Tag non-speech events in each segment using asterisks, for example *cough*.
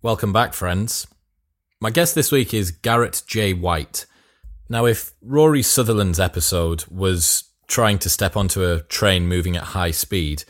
Welcome back, friends. My guest this week is Garrett J. White. Now, if Rory Sutherland's episode was trying to step onto a train moving at high speed,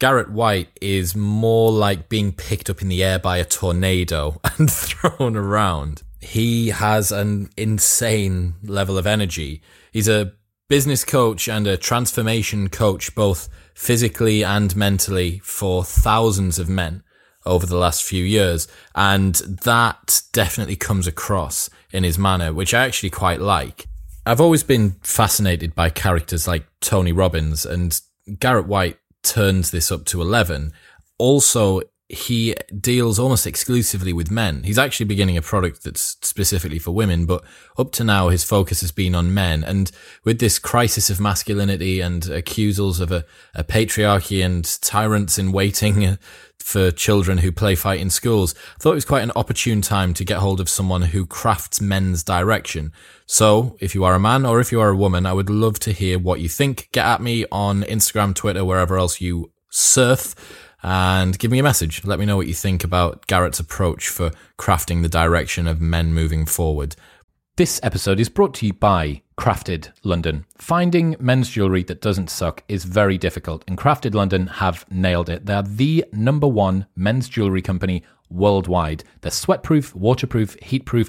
Garrett White is more like being picked up in the air by a tornado *laughs* and thrown around. He has an insane level of energy. He's a business coach and a transformation coach, both physically and mentally, for thousands of men over the last few years. And that definitely comes across in his manner, which I actually quite like. I've always been fascinated by characters like Tony Robbins and Garrett White turns this up to 11. Also, he deals almost exclusively with men. He's actually beginning a product that's specifically for women, but up to now, his focus has been on men. And with this crisis of masculinity and accusals of a, a patriarchy and tyrants in waiting *laughs* for children who play fight in schools, I thought it was quite an opportune time to get hold of someone who crafts men's direction. So if you are a man or if you are a woman, I would love to hear what you think. Get at me on Instagram, Twitter, wherever else you surf and give me a message. Let me know what you think about Garrett's approach for crafting the direction of men moving forward. This episode is brought to you by Crafted London. Finding men's jewellery that doesn't suck is very difficult, and Crafted London have nailed it. They're the number one men's jewellery company worldwide. They're sweatproof, waterproof, heatproof,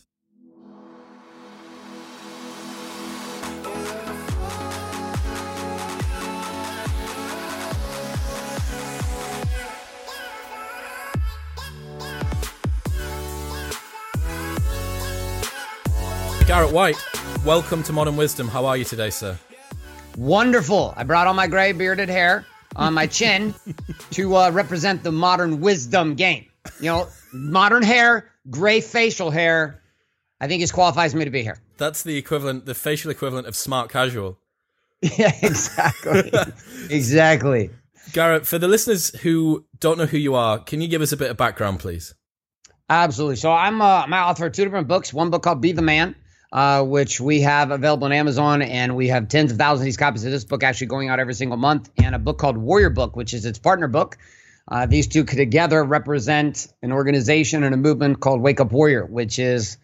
Garrett White, welcome to Modern Wisdom. How are you today, sir? Wonderful. I brought all my gray bearded hair on my chin *laughs* to uh, represent the modern wisdom game. You know, modern hair, gray facial hair. I think this qualifies me to be here. That's the equivalent, the facial equivalent of smart casual. *laughs* Yeah, exactly. *laughs* exactly. Garrett, for the listeners who don't know who you are, can you give us a bit of background, please? Absolutely. So I'm uh, I'm author of two different books. One book called Be the Man, uh, which we have available on Amazon, and we have tens of thousands of these copies of this book actually going out every single month. And a book called Warrior Book, which is its partner book. Uh, these two together represent an organization and a movement called Wake Up Warrior, which is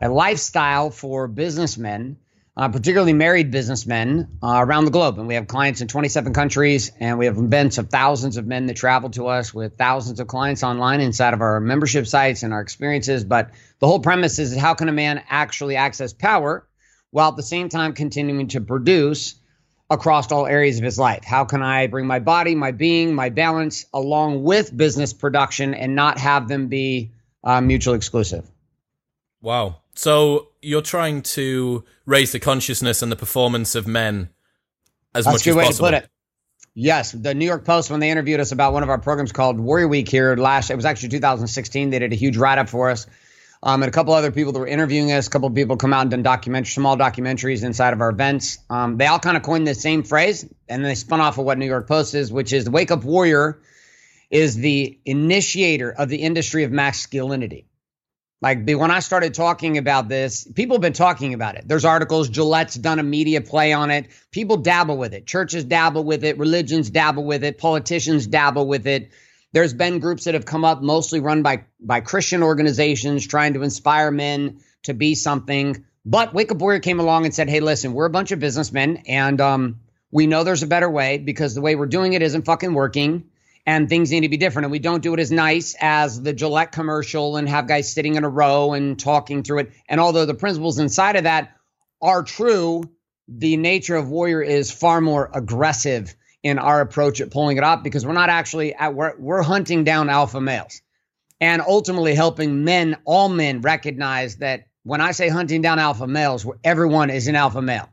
a lifestyle for businessmen uh, particularly married businessmen uh, around the globe. And we have clients in 27 countries, and we have events of thousands of men that travel to us with thousands of clients online inside of our membership sites and our experiences. But the whole premise is how can a man actually access power while at the same time continuing to produce across all areas of his life? How can I bring my body, my being, my balance along with business production and not have them be uh, mutually exclusive? Wow. So you're trying to raise the consciousness and the performance of men as That's much a good as way possible. to put it. Yes, the New York Post when they interviewed us about one of our programs called Warrior Week here last, it was actually 2016. They did a huge write up for us, um, and a couple other people that were interviewing us. A couple of people come out and done documentary, small documentaries inside of our events. Um, they all kind of coined the same phrase, and they spun off of what New York Post is, which is the Wake Up Warrior is the initiator of the industry of masculinity. Like when I started talking about this, people have been talking about it. There's articles, Gillette's done a media play on it. People dabble with it. Churches dabble with it. Religions dabble with it. Politicians dabble with it. There's been groups that have come up, mostly run by, by Christian organizations, trying to inspire men to be something. But Wake Up Warrior came along and said, hey, listen, we're a bunch of businessmen and um, we know there's a better way because the way we're doing it isn't fucking working and things need to be different. And we don't do it as nice as the Gillette commercial and have guys sitting in a row and talking through it. And although the principles inside of that are true, the nature of Warrior is far more aggressive in our approach at pulling it up because we're not actually at we're, we're hunting down alpha males and ultimately helping men, all men, recognize that when I say hunting down alpha males, everyone is an alpha male.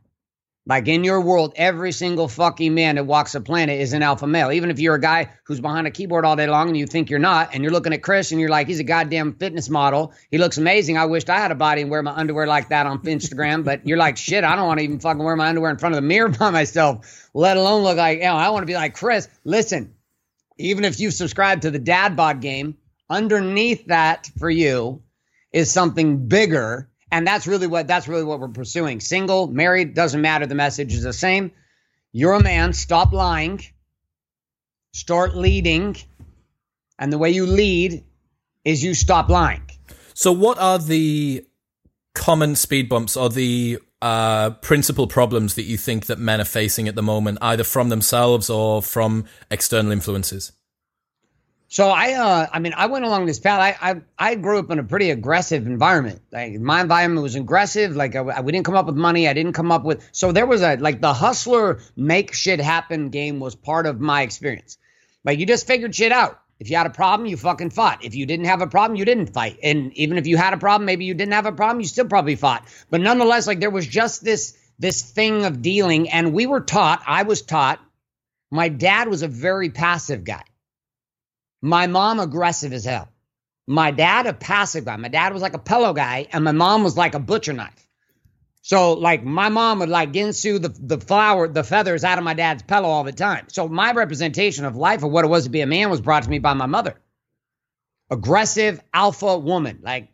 Like in your world, every single fucking man that walks the planet is an alpha male. Even if you're a guy who's behind a keyboard all day long and you think you're not, and you're looking at Chris and you're like, he's a goddamn fitness model. He looks amazing. I wished I had a body and wear my underwear like that on Instagram. but you're like, shit, I don't want to even fucking wear my underwear in front of the mirror *laughs* by myself, let alone look like, you know, I want to be like Chris. Listen, even if you subscribe to the dad bod game, underneath that for you is something bigger and that's really what that's really what we're pursuing. Single, married, doesn't matter. The message is the same. You're a man. Stop lying. Start leading. And the way you lead is you stop lying. So, what are the common speed bumps or the uh, principal problems that you think that men are facing at the moment, either from themselves or from external influences? So I, uh, I mean, I went along this path. I, I, I grew up in a pretty aggressive environment. Like my environment was aggressive. Like I, we didn't come up with money. I didn't come up with. So there was a like the hustler make shit happen game was part of my experience. Like you just figured shit out. If you had a problem, you fucking fought. If you didn't have a problem, you didn't fight. And even if you had a problem, maybe you didn't have a problem, you still probably fought. But nonetheless, like there was just this this thing of dealing, and we were taught. I was taught. My dad was a very passive guy. My mom aggressive as hell. My dad a passive guy. My dad was like a pillow guy, and my mom was like a butcher knife. So like my mom would like ginsu the the flower the feathers out of my dad's pillow all the time. So my representation of life of what it was to be a man was brought to me by my mother. Aggressive alpha woman. Like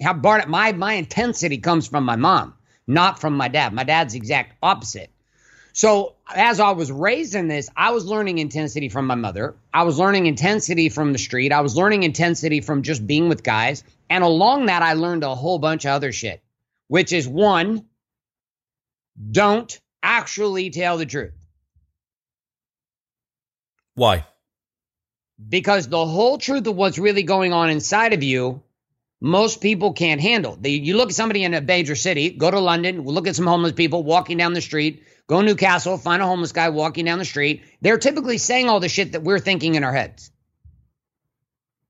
how Barnett, my my intensity comes from my mom, not from my dad. My dad's exact opposite. So as I was raised in this, I was learning intensity from my mother. I was learning intensity from the street. I was learning intensity from just being with guys. And along that, I learned a whole bunch of other shit, which is one, don't actually tell the truth. Why? Because the whole truth of what's really going on inside of you, most people can't handle. You look at somebody in a major city, go to London, look at some homeless people walking down the street, go Newcastle, find a homeless guy walking down the street. They're typically saying all the shit that we're thinking in our heads.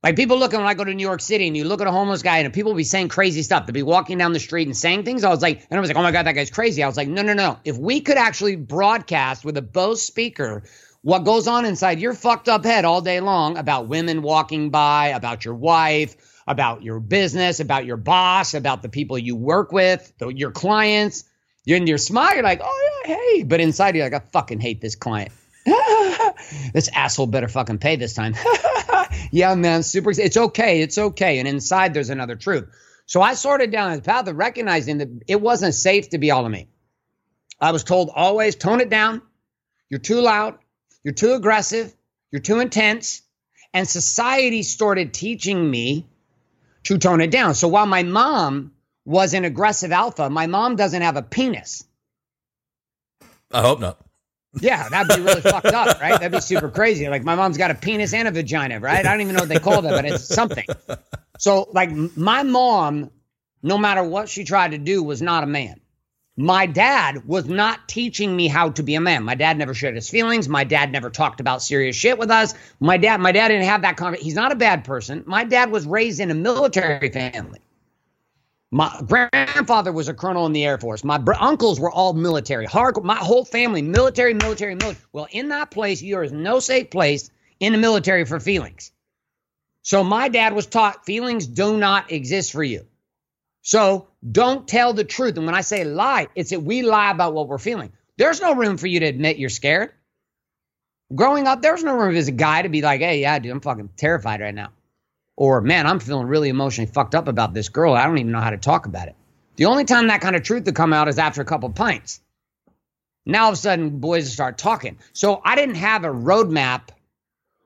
Like people looking when I go to New York City and you look at a homeless guy and people be saying crazy stuff. They'll be walking down the street and saying things. I was like, and I was like, oh my God, that guy's crazy. I was like, no, no, no. If we could actually broadcast with a Bose speaker what goes on inside your fucked up head all day long about women walking by, about your wife, about your business, about your boss, about the people you work with, your clients. You're in your smile, you're like, oh yeah, hey. But inside you're like, I fucking hate this client. *laughs* this asshole better fucking pay this time. *laughs* yeah, man, super. It's okay. It's okay. And inside there's another truth. So I sorted down this path of recognizing that it wasn't safe to be all of me. I was told always tone it down. You're too loud. You're too aggressive. You're too intense. And society started teaching me to tone it down. So while my mom was an aggressive alpha, my mom doesn't have a penis. I hope not. Yeah, that'd be really fucked up, right? That'd be super crazy. Like my mom's got a penis and a vagina, right? I don't even know what they call that, but it's something. So, like my mom, no matter what she tried to do, was not a man. My dad was not teaching me how to be a man. My dad never shared his feelings. My dad never talked about serious shit with us. My dad, my dad didn't have that conversation. He's not a bad person. My dad was raised in a military family. My grandfather was a colonel in the Air Force. My br- uncles were all military. Hard, my whole family, military, military, military. Well, in that place, there is no safe place in the military for feelings. So my dad was taught feelings do not exist for you. So don't tell the truth. And when I say lie, it's that we lie about what we're feeling. There's no room for you to admit you're scared. Growing up, there's no room as a guy to be like, hey, yeah, dude, I'm fucking terrified right now. Or, man, I'm feeling really emotionally fucked up about this girl. I don't even know how to talk about it. The only time that kind of truth would come out is after a couple pints. Now all of a sudden, boys start talking. So I didn't have a roadmap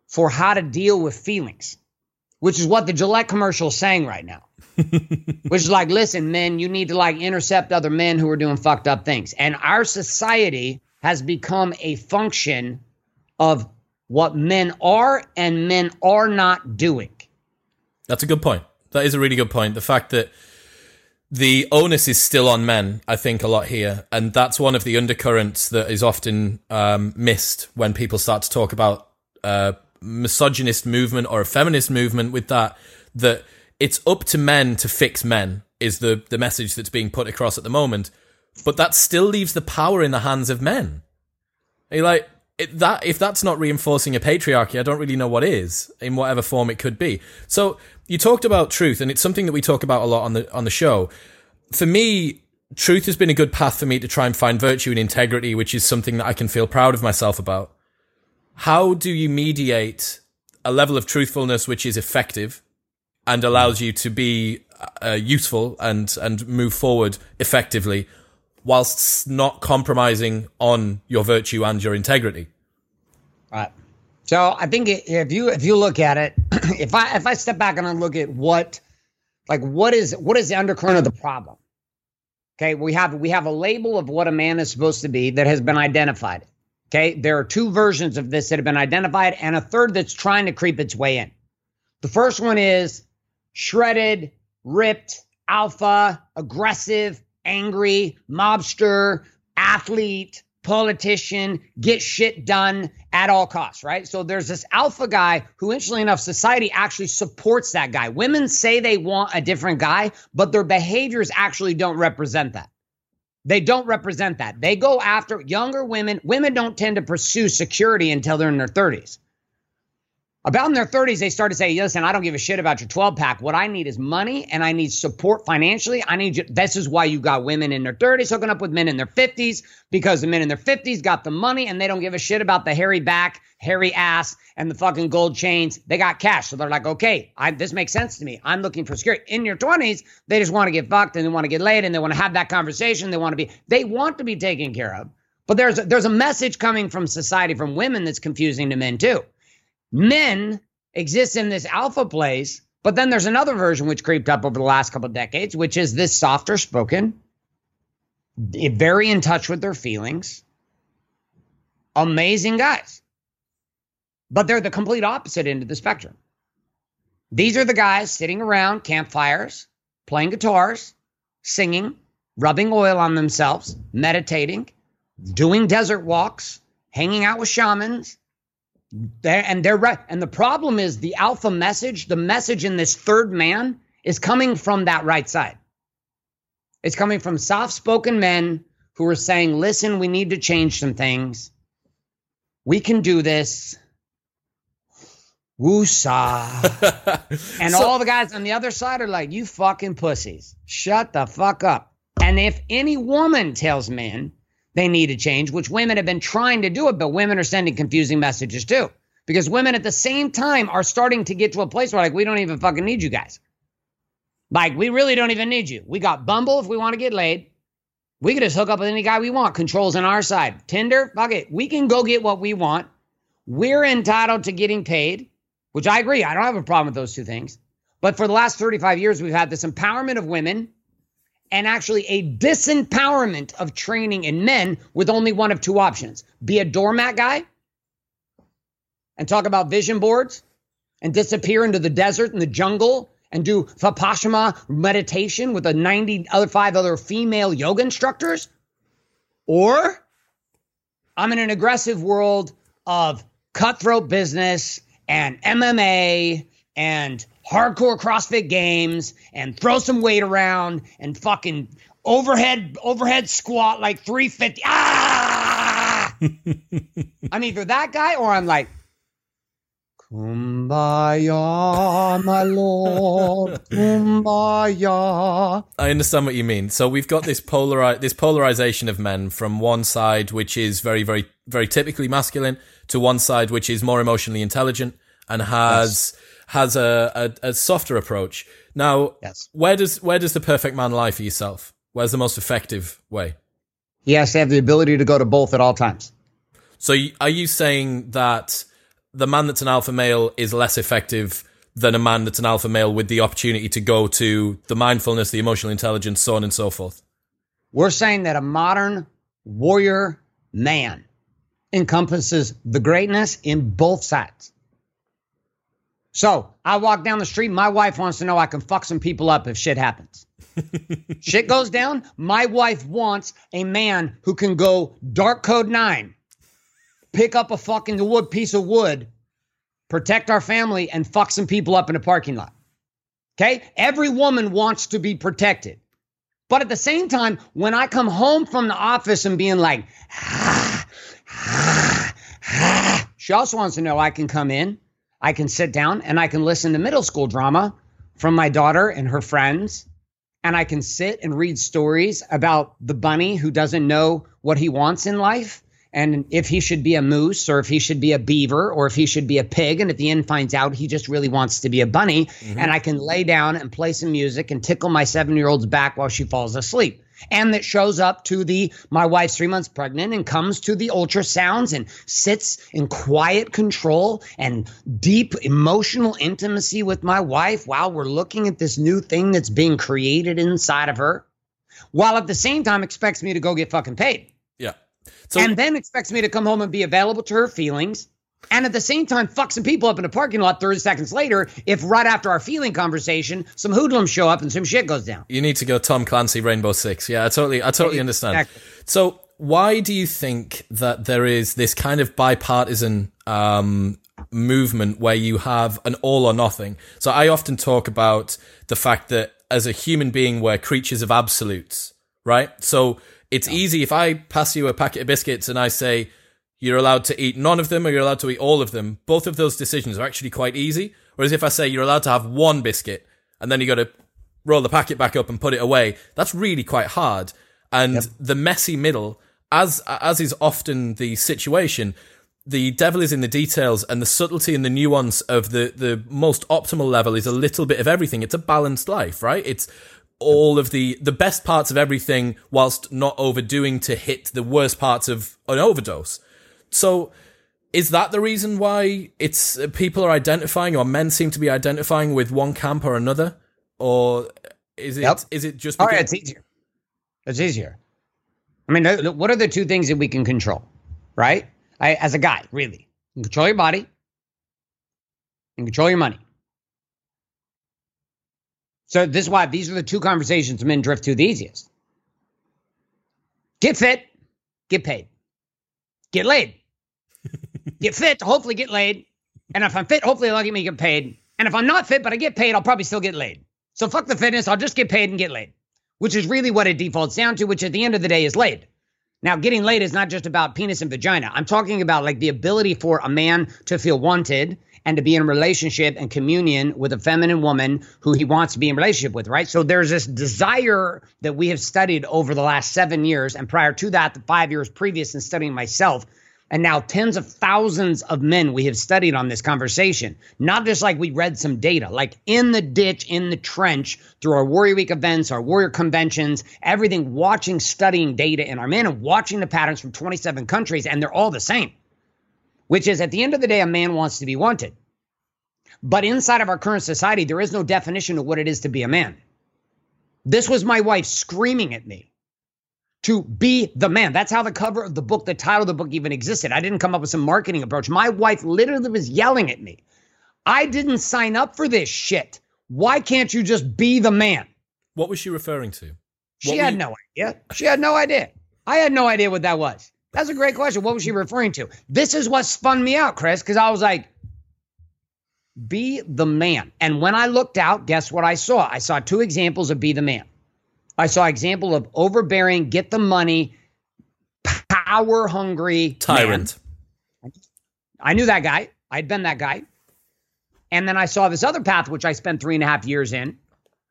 for how to deal with feelings, which is what the Gillette commercial is saying right now. *laughs* which is like, listen, men, you need to like intercept other men who are doing fucked up things. And our society has become a function of what men are and men are not doing. That's a good point. That is a really good point. The fact that the onus is still on men, I think, a lot here. And that's one of the undercurrents that is often um, missed when people start to talk about a misogynist movement or a feminist movement with that, that it's up to men to fix men, is the, the message that's being put across at the moment. But that still leaves the power in the hands of men. Like, it, that if that's not reinforcing a patriarchy, I don't really know what is in whatever form it could be. So you talked about truth, and it's something that we talk about a lot on the on the show. For me, truth has been a good path for me to try and find virtue and integrity, which is something that I can feel proud of myself about. How do you mediate a level of truthfulness which is effective and allows you to be uh, useful and and move forward effectively whilst not compromising on your virtue and your integrity. Right. So I think if you if you look at it, *clears throat* if I if I step back and I look at what like what is what is the undercurrent of the problem? Okay, we have we have a label of what a man is supposed to be that has been identified. Okay, there are two versions of this that have been identified, and a third that's trying to creep its way in. The first one is shredded, ripped, alpha, aggressive, angry, mobster, athlete, politician, get shit done at all costs, right? So there's this alpha guy who, interestingly enough, society actually supports that guy. Women say they want a different guy, but their behaviors actually don't represent that. They don't represent that. They go after younger women. Women don't tend to pursue security until they're in their 30s. About in their 30s, they start to say, listen, I don't give a shit about your 12 pack. What I need is money and I need support financially. I need you. This is why you got women in their 30s hooking up with men in their 50s because the men in their 50s got the money and they don't give a shit about the hairy back, hairy ass, and the fucking gold chains. They got cash. So they're like, okay, I, this makes sense to me. I'm looking for security. In your 20s, they just want to get fucked and they want to get laid and they want to have that conversation. They want to be, they want to be taken care of. But there's there's a message coming from society, from women that's confusing to men too men exist in this alpha place, but then there's another version which creeped up over the last couple of decades, which is this softer spoken, eh, very in touch with their feelings, amazing guys. But they're the complete opposite end of the spectrum. These are the guys sitting around campfires, playing guitars, singing, rubbing oil on themselves, meditating, doing desert walks, hanging out with shamans, they're, and they're right. And the problem is the alpha message, the message in this third man is coming from that right side. It's coming from soft spoken men who are saying, listen, we need to change some things. We can do this. Woosah. *laughs* and So- all the guys on the other side are like, you fucking pussies. Shut the fuck up. And if any woman tells men they need to change, which women have been trying to do it, but women are sending confusing messages too. Because women at the same time are starting to get to a place where like, we don't even fucking need you guys. Like, we really don't even need you. We got Bumble if we want to get laid. We can just hook up with any guy we want. Controls on our side. Tinder, fuck it. We can go get what we want. We're entitled to getting paid, which I agree. I don't have a problem with those two things. But for the last 35 years, we've had this empowerment of women and actually a disempowerment of training in men with only one of two options. Be a doormat guy and talk about vision boards and disappear into the desert and the jungle and do vipassana meditation with the 90 other five other female yoga instructors. Or i'm in an aggressive world of cutthroat business and mma and hardcore crossfit games and throw some weight around and fucking overhead overhead squat like 350 ah *laughs* i'm either that guy or i'm like Kumbaya, my lord, kumbaya. I understand what you mean. So we've got this polari- this polarization of men from one side, which is very, very, very typically masculine, to one side, which is more emotionally intelligent and has has a, a, a softer approach. Now, Yes. where does where does the perfect man lie for yourself? Where's the most effective way? He has to have the ability to go to both at all times. So, are you saying that the man that's an alpha male is less effective than a man that's an alpha male with the opportunity to go to the mindfulness, the emotional intelligence, so on and so forth? We're saying that a modern warrior man encompasses the greatness in both sides. So I walk down the street. My wife wants to know I can fuck some people up if shit happens. *laughs* shit goes down. My wife wants a man who can go dark code nine, pick up a fucking wood piece of wood, protect our family, and fuck some people up in a parking lot. Okay? Every woman wants to be protected. But at the same time, when I come home from the office and being like, ah, ah, ah, she also wants to know I can come in, I can sit down, and I can listen to middle school drama from my daughter and her friends. And I can sit and read stories about the bunny who doesn't know what he wants in life and if he should be a moose or if he should be a beaver or if he should be a pig. And at the end finds out he just really wants to be a bunny. Mm-hmm. And I can lay down and play some music and tickle my seven year old's back while she falls asleep. And that shows up to the my wife's three months pregnant and comes to the ultrasounds and sits in quiet control and deep emotional intimacy with my wife while we're looking at this new thing that's being created inside of her, while at the same time expects me to go get fucking paid Yeah. So and then expects me to come home and be available to her feelings. And at the same time, fuck some people up in a parking lot 30 seconds later if right after our feeling conversation, some hoodlums show up and some shit goes down. You need to go Tom Clancy Rainbow Six. Yeah, I totally I totally understand. Exactly. So why do you think that there is this kind of bipartisan um, movement where you have an all or nothing? So I often talk about the fact that as a human being we're creatures of absolutes, right? So it's easy if I pass you a packet of biscuits and I say you're allowed to eat none of them or you're allowed to eat all of them, both of those decisions are actually quite easy. Whereas if I say you're allowed to have one biscuit and then you got to roll the packet back up and put it away, that's really quite hard. And the messy middle, as as is often the situation, the devil is in the details, and the subtlety and the nuance of the the most optimal level is a little bit of everything. It's a balanced life, right? It's all of the the best parts of everything, whilst not overdoing to hit the worst parts of an overdose. So is that the reason why it's uh, people are identifying or men seem to be identifying with one camp or another or is it is Yep. it just All because, right, it's easier. It's easier. I mean, look, what are the two things that we can control, right? I, as a guy, really, you can control your body and control your money. So this is why these are the two conversations men drift to the easiest. Get fit, get paid. Get laid. *laughs* get fit hopefully get laid. And if I'm fit, hopefully they'll get me get paid. And if I'm not fit, but I get paid, I'll probably still get laid. So fuck the fitness, I'll just get paid and get laid, which is really what it defaults down to, which at the end of the day is laid. Now, getting laid is not just about penis and vagina. I'm talking about like the ability for a man to feel wanted and to be in relationship and communion with a feminine woman who he wants to be in relationship with, right? So there's this desire that we have studied over the last seven years, and prior to that, the five years previous in studying myself. And now tens of thousands of men we have studied on this conversation, not just like we read some data, like in the ditch, in the trench, through our Warrior Week events, our Warrior conventions, everything, watching, studying data in our men and watching the patterns from 27 countries, and they're all the same which is at the end of the day, a man wants to be wanted. But inside of our current society, there is no definition of what it is to be a man. This was my wife screaming at me to be the man. That's how the cover of the book, the title of the book even existed. I didn't come up with some marketing approach. My wife literally was yelling at me. I didn't sign up for this shit. Why can't you just be the man? What was she referring to? What she had you- no idea. She had no idea. I had no idea what that was. That's a great question. What was she referring to? This is what spun me out, Chris, because I was like, be the man. And when I looked out, guess what I saw? I saw two examples of be the man. I saw example of overbearing, get the money, power hungry Tyrant. man. I knew that guy. I'd been that guy. And then I saw this other path, which I spent three and a half years in,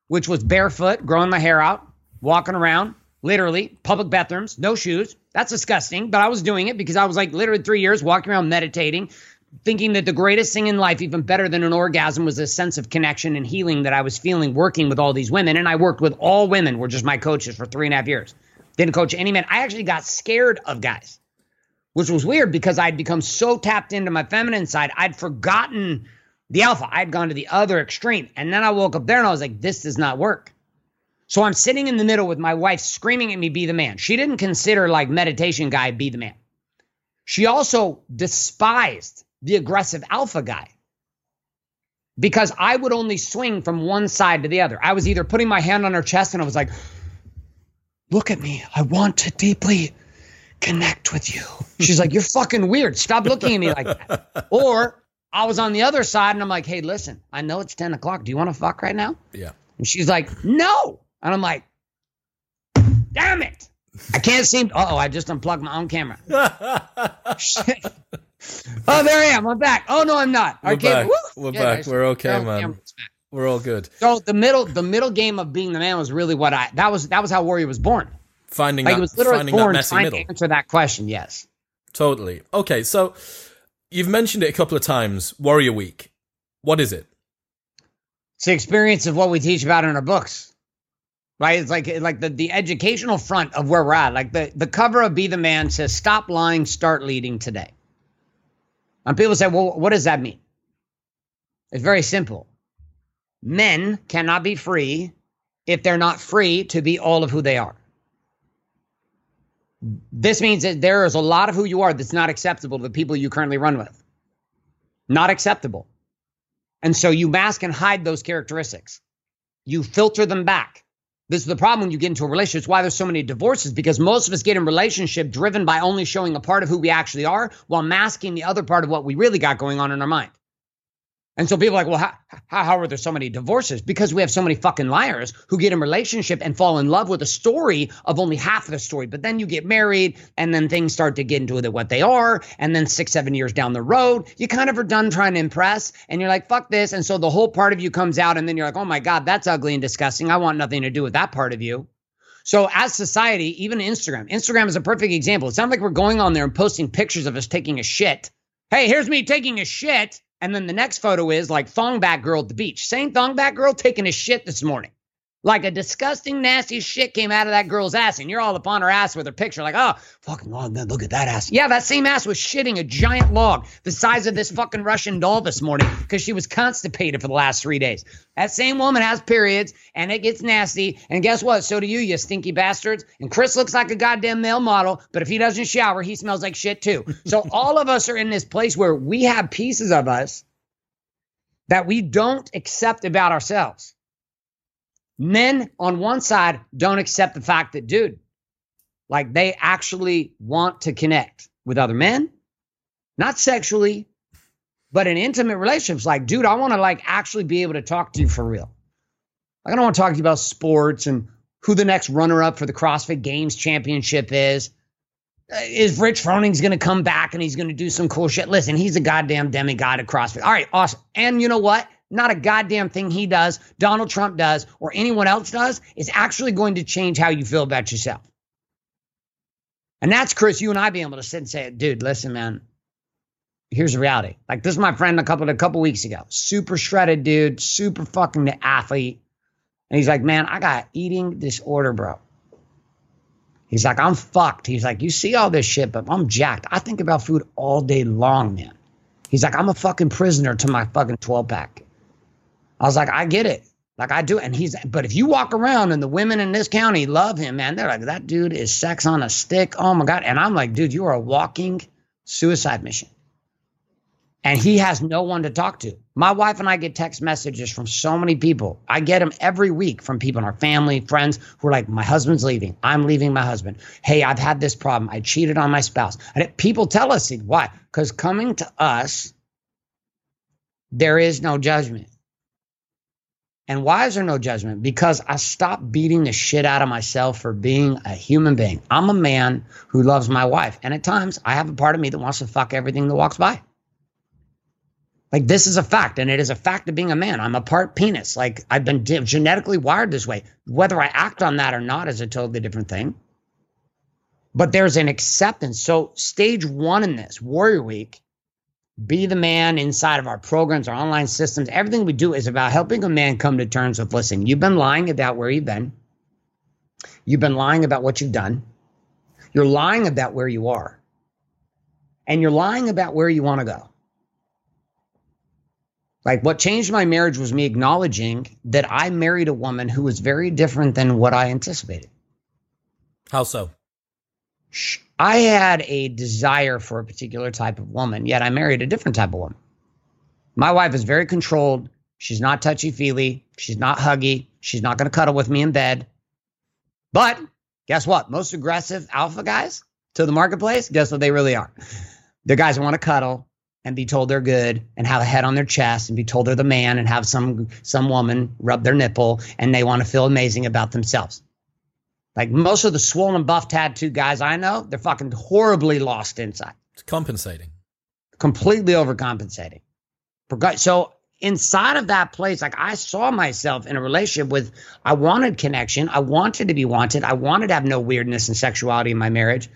which was barefoot, growing my hair out, walking around, literally, public bathrooms, no shoes. That's disgusting. But I was doing it because I was like literally three years walking around meditating, thinking that the greatest thing in life, even better than an orgasm, was a sense of connection and healing that I was feeling working with all these women. And I worked with all women, were just my coaches for three and a half years. Didn't coach any men. I actually got scared of guys, which was weird because I'd become so tapped into my feminine side, I'd forgotten the alpha. I'd gone to the other extreme. And then I woke up there and I was like, this does not work. So I'm sitting in the middle with my wife screaming at me, be the man. She didn't consider like meditation guy, be the man. She also despised the aggressive alpha guy because I would only swing from one side to the other. I was either putting my hand on her chest and I was like, look at me. I want to deeply connect with you. She's like, you're fucking weird. Stop looking at me like that. *laughs* Or I was on the other side and I'm like, hey, listen, I know it's 10 o'clock. Do you want to fuck right now? Yeah. And she's like, no. And I'm like, damn it. I can't seem. Oh, I just unplugged my own camera. *laughs* Shit. Oh, there I am. I'm back. Oh no, I'm not. We're Okay, back. woo. We're Yeah, back. We're okay, man. We're all good. So the middle, the middle game of being the man was really what I. That was that was how Warrior was born. Finding Like that, it was literally finding that born trying middle. to answer that question. Yes. Totally. Okay, so you've mentioned it a couple of times. Warrior Week. What is it? It's the experience of what we teach about in our books. Right? It's like like the, the educational front of where we're at. Like the, the cover of Be the Man says, Stop lying, start leading today. And people say, Well, what does that mean? It's very simple. Men cannot be free if they're not free to be all of who they are. This means that there is a lot of who you are that's not acceptable to the people you currently run with. Not acceptable. And so you mask and hide those characteristics. You filter them back. This is the problem when you get into a relationship. It's why there's so many divorces because most of us get in relationship driven by only showing a part of who we actually are while masking the other part of what we really got going on in our mind. And so people are like, well, how, how, how are there so many divorces? Because we have so many fucking liars who get in relationship and fall in love with a story of only half of the story. But then you get married and then things start to get into what they are. And then six, seven years down the road, you kind of are done trying to impress and you're like, fuck this. And so the whole part of you comes out and then you're like, oh my God, that's ugly and disgusting. I want nothing to do with that part of you. So as society, even Instagram, Instagram is a perfect example. It sounds like we're going on there and posting pictures of us taking a shit. Hey, here's me taking a shit. And then the next photo is like thongback girl at the beach. Same thongback girl taking a shit this morning. Like a disgusting, nasty shit came out of that girl's ass, and you're all up on her ass with her picture, like, oh, fucking oh, man, look at that ass. Yeah, that same ass was shitting a giant log the size of this *laughs* fucking Russian doll this morning because she was constipated for the last three days. That same woman has periods, and it gets nasty. And guess what? So do you, you stinky bastards. And Chris looks like a goddamn male model, but if he doesn't shower, he smells like shit too. So *laughs* all of us are in this place where we have pieces of us that we don't accept about ourselves. Men on one side don't accept the fact that, dude, like they actually want to connect with other men, not sexually, but in intimate relationships. Like, dude, I want to like actually be able to talk to you for real. Like, I don't want to talk to you about sports and who the next runner up for the CrossFit Games championship is. Uh, is Rich Froning's going to come back and he's going to do some cool shit. Listen, he's a goddamn demigod at CrossFit. All right, awesome. And you know what? Not a goddamn thing he does, Donald Trump does, or anyone else does is actually going to change how you feel about yourself. And that's Chris, you and I being able to sit and say, dude, listen, man, here's the reality. Like this is my friend a couple a couple weeks ago. Super shredded dude, super fucking the athlete. And he's like, man, I got eating disorder, bro. He's like, I'm fucked. He's like, you see all this shit, but I'm jacked. I think about food all day long, man. He's like, I'm a fucking prisoner to my fucking 12 pack. I was like, I get it. Like I do. And he's, but if you walk around and the women in this county love him, man, they're like, that dude is sex on a stick. Oh my God. And I'm like, dude, you are a walking suicide mission and he has no one to talk to. My wife and I get text messages from so many people. I get them every week from people in our family, friends who are like, My husband's leaving. I'm leaving my husband. Hey, I've had this problem. I cheated on my spouse. And it, people tell us why? Because coming to us, there is no judgment. And why is there no judgment? Because I stopped beating the shit out of myself for being a human being. I'm a man who loves my wife. And at times, I have a part of me that wants to fuck everything that walks by. Like this is a fact, and it is a fact of being a man. I'm a part penis. Like I've been genetically wired this way. Whether I act on that or not is a totally different thing. But there's an acceptance. So stage one in this Warrior Week, be the man inside of our programs, our online systems. Everything we do is about helping a man come to terms with listen. You've been lying about where you've been. You've been lying about what you've done. You're lying about where you are, and you're lying about where you want to go. Like what changed my marriage was me acknowledging that I married a woman who was very different than what I anticipated. How so? I had a desire for a particular type of woman, yet I married a different type of woman. My wife is very controlled. She's not touchy feely. She's not huggy. She's not going to cuddle with me in bed. But guess what? Most aggressive alpha guys to the marketplace, guess what they really are? They're guys want to cuddle and be told they're good and have a head on their chest and be told they're the man and have some some woman rub their nipple and they want to feel amazing about themselves. Like most of the swollen buff tattooed guys I know, they're fucking horribly lost inside. It's compensating. Completely overcompensating. So inside of that place, like I saw myself in a relationship with I wanted connection. I wanted to be wanted. I wanted to have no weirdness and sexuality in my marriage.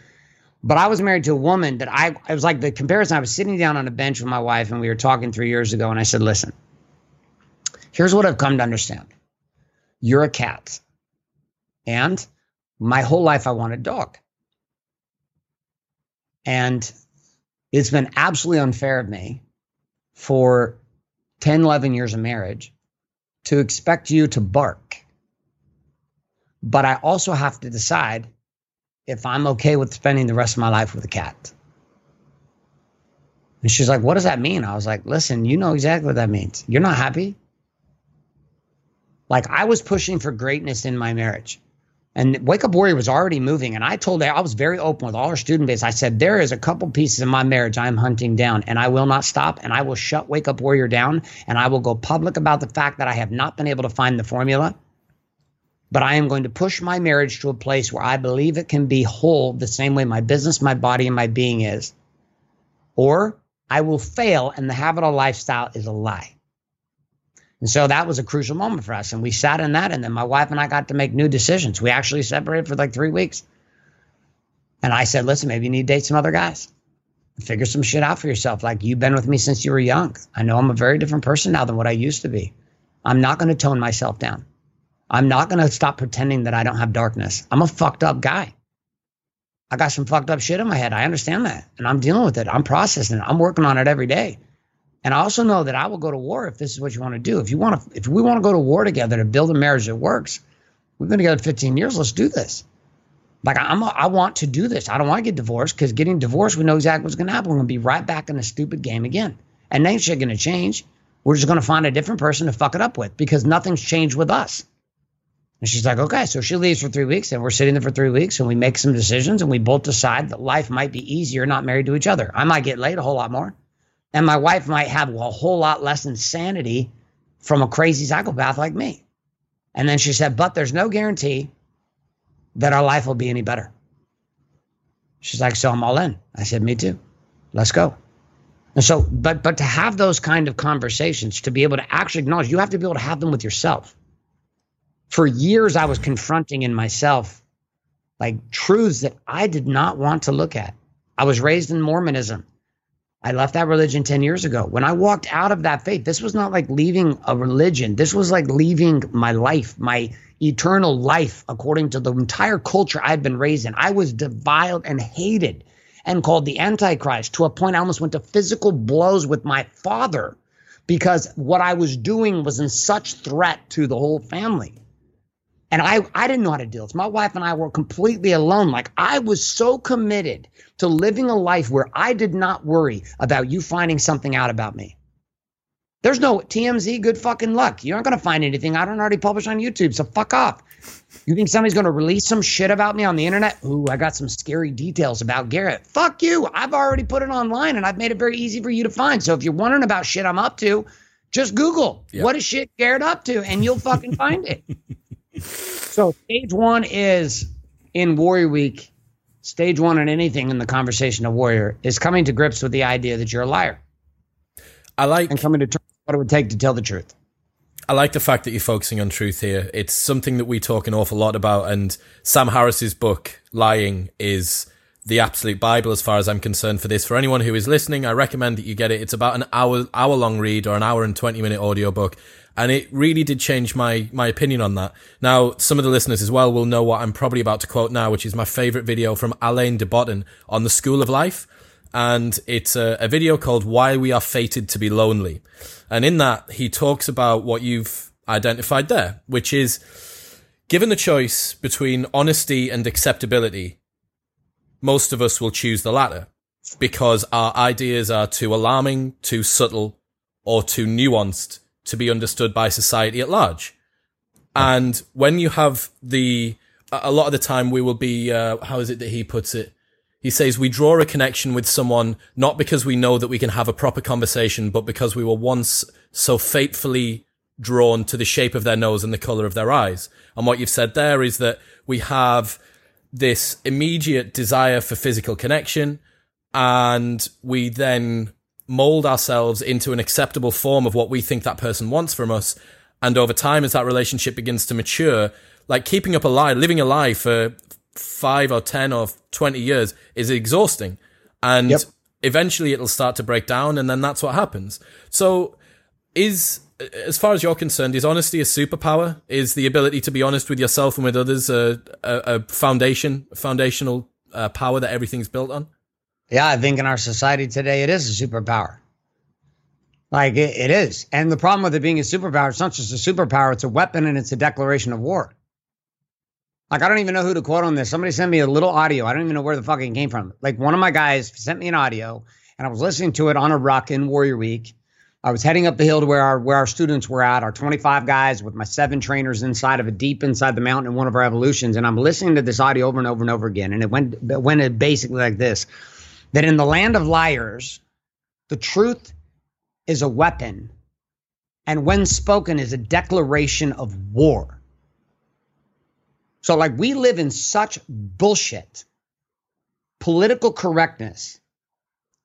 But I was married to a woman that I, it was like the comparison. I was sitting down on a bench with my wife and we were talking three years ago. And I said, listen, here's what I've come to understand you're a cat. And my whole life I wanted a dog. And it's been absolutely unfair of me for 10, 11 years of marriage to expect you to bark. But I also have to decide if I'm okay with spending the rest of my life with a cat. And she's like, What does that mean? I was like, Listen, you know exactly what that means. You're not happy. Like, I was pushing for greatness in my marriage. And Wake Up Warrior was already moving. And I told I was very open with all our student base. I said, There is a couple pieces in my marriage I'm hunting down, and I will not stop. And I will shut Wake Up Warrior down. And I will go public about the fact that I have not been able to find the formula but I am going to push my marriage to a place where I believe it can be whole the same way my business, my body, and my being is. Or I will fail and the habit of lifestyle is a lie. And so that was a crucial moment for us. And we sat in that. And then my wife and I got to make new decisions. We actually separated for like three weeks. And I said, listen, maybe you need to date some other guys. Figure some shit out for yourself. Like you've been with me since you were young. I know I'm a very different person now than what I used to be. I'm not going to tone myself down. I'm not going to stop pretending that I don't have darkness. I'm a fucked up guy. I got some fucked up shit in my head. I understand that. And I'm dealing with it. I'm processing it. I'm working on it every day. And I also know that I will go to war if this is what you want to do. If you want to, if we want to go to war together to build a marriage that works, we've been together 15 years. Let's do this. Like I'm, a, I want to do this. I don't want to get divorced because getting divorced, we know exactly what's going to happen. We're going to be right back in the stupid game again. And ain't shit going to change. We're just going to find a different person to fuck it up with because nothing's changed with us. And she's like, okay. So she leaves for three weeks and we're sitting there for three weeks and we make some decisions and we both decide that life might be easier not married to each other. I might get laid a whole lot more. And my wife might have a whole lot less insanity from a crazy psychopath like me. And then she said, but there's no guarantee that our life will be any better. She's like, so I'm all in. I said, me too. Let's go. And so, but but to have those kind of conversations, to be able to actually acknowledge, you have to be able to have them with yourself. For years, I was confronting in myself like truths that I did not want to look at. I was raised in Mormonism. I left that religion 10 years ago. When I walked out of that faith, this was not like leaving a religion. This was like leaving my life, my eternal life, according to the entire culture I'd been raised in. I was deviled and hated and called the Antichrist to a point I almost went to physical blows with my father because what I was doing was in such threat to the whole family. And I, I didn't know how to deal with it. My wife and I were completely alone. Like I was so committed to living a life where I did not worry about you finding something out about me. There's no TMZ, good fucking luck. You're not going to find anything I don't already publish on YouTube. So fuck off. You think somebody's going to release some shit about me on the internet? Ooh, I got some scary details about Garrett. Fuck you. I've already put it online and I've made it very easy for you to find. So if you're wondering about shit I'm up to, just Google yep. what is shit Garrett up to and you'll fucking find it. *laughs* So stage one is in Warrior Week. Stage one in anything in the conversation of Warrior is coming to grips with the idea that you're a liar. I like and coming to terms what it would take to tell the truth. I like the fact that you're focusing on truth here. It's something that we talk an awful lot about, and Sam Harris's book "Lying" is the absolute bible as far as I'm concerned for this. For anyone who is listening, I recommend that you get it. It's about an hour hour long read or an hour and 20 minute audio book. And it really did change my, my opinion on that. Now, some of the listeners as well will know what I'm probably about to quote now, which is my favorite video from Alain de Botton on the school of life. And it's a, a video called Why We Are Fated to Be Lonely. And in that, he talks about what you've identified there, which is given the choice between honesty and acceptability, most of us will choose the latter because our ideas are too alarming, too subtle, or too nuanced to be understood by society at large. And when you have the, a lot of the time we will be, uh, how is it that he puts it? He says we draw a connection with someone not because we know that we can have a proper conversation, but because we were once so fatefully drawn to the shape of their nose and the color of their eyes. And what you've said there is that we have this immediate desire for physical connection and we then mold ourselves into an acceptable form of what we think that person wants from us. And over time, as that relationship begins to mature, like keeping up a lie, living a lie for five or 10 or 20 years is exhausting. And yep. eventually it'll start to break down. And then that's what happens. So is, as far as you're concerned, is honesty a superpower? Is the ability to be honest with yourself and with others a, a, a foundation, a foundational uh, power that everything's built on? Yeah, I think in our society today, it is a superpower. Like it, it is. And the problem with it being a superpower, it's not just a superpower, it's a weapon and it's a declaration of war. Like, I don't even know who to quote on this. Somebody sent me a little audio. I don't even know where the fuck it came from. Like, one of my guys sent me an audio, and I was listening to it on a ruck in Warrior Week. I was heading up the hill to where our where our students were at, our 25 guys with my seven trainers inside of a deep inside the mountain in one of our evolutions, and I'm listening to this audio over and over and over again, and it went it went basically like this that in the land of liars, the truth is a weapon, and when spoken is a declaration of war. So, like, we live in such bullshit, political correctness,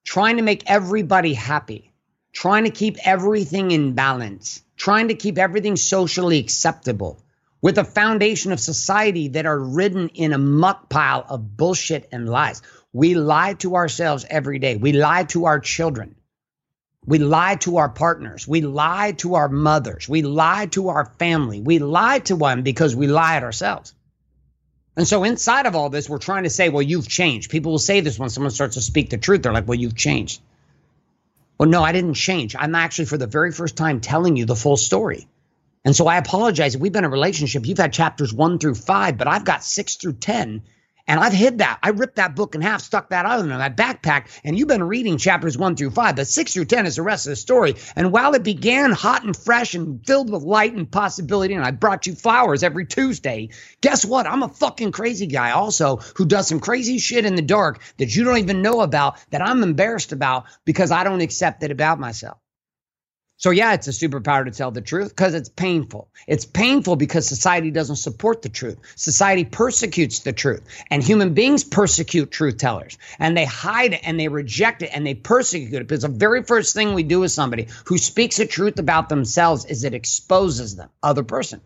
trying to make everybody happy, trying to keep everything in balance, trying to keep everything socially acceptable with a foundation of society that are ridden in a muck pile of bullshit and lies. We lie to ourselves every day. We lie to our children. We lie to our partners. We lie to our mothers. We lie to our family. We lie to them because we lie at ourselves. And so inside of all this, we're trying to say, well, you've changed. People will say this when someone starts to speak the truth. They're like, well, you've changed. Well, no, I didn't change. I'm actually, for the very first time, telling you the full story. And so I apologize. We've been in a relationship. You've had chapters one through five, but I've got six through 10. And I've hid that. I ripped that book in half, stuck that out in my backpack, and you've been reading chapters one through five, but six through 10 is the rest of the story. And while it began hot and fresh and filled with light and possibility, and I brought you flowers every Tuesday, guess what? I'm a fucking crazy guy also who does some crazy shit in the dark that you don't even know about, that I'm embarrassed about because I don't accept it about myself. So yeah, it's a superpower to tell the truth because it's painful. It's painful because society doesn't support the truth. Society persecutes the truth. And human beings persecute truth tellers. And they hide it and they reject it and they persecute it. Because the very first thing we do with somebody who speaks the truth about themselves is it exposes them, other person.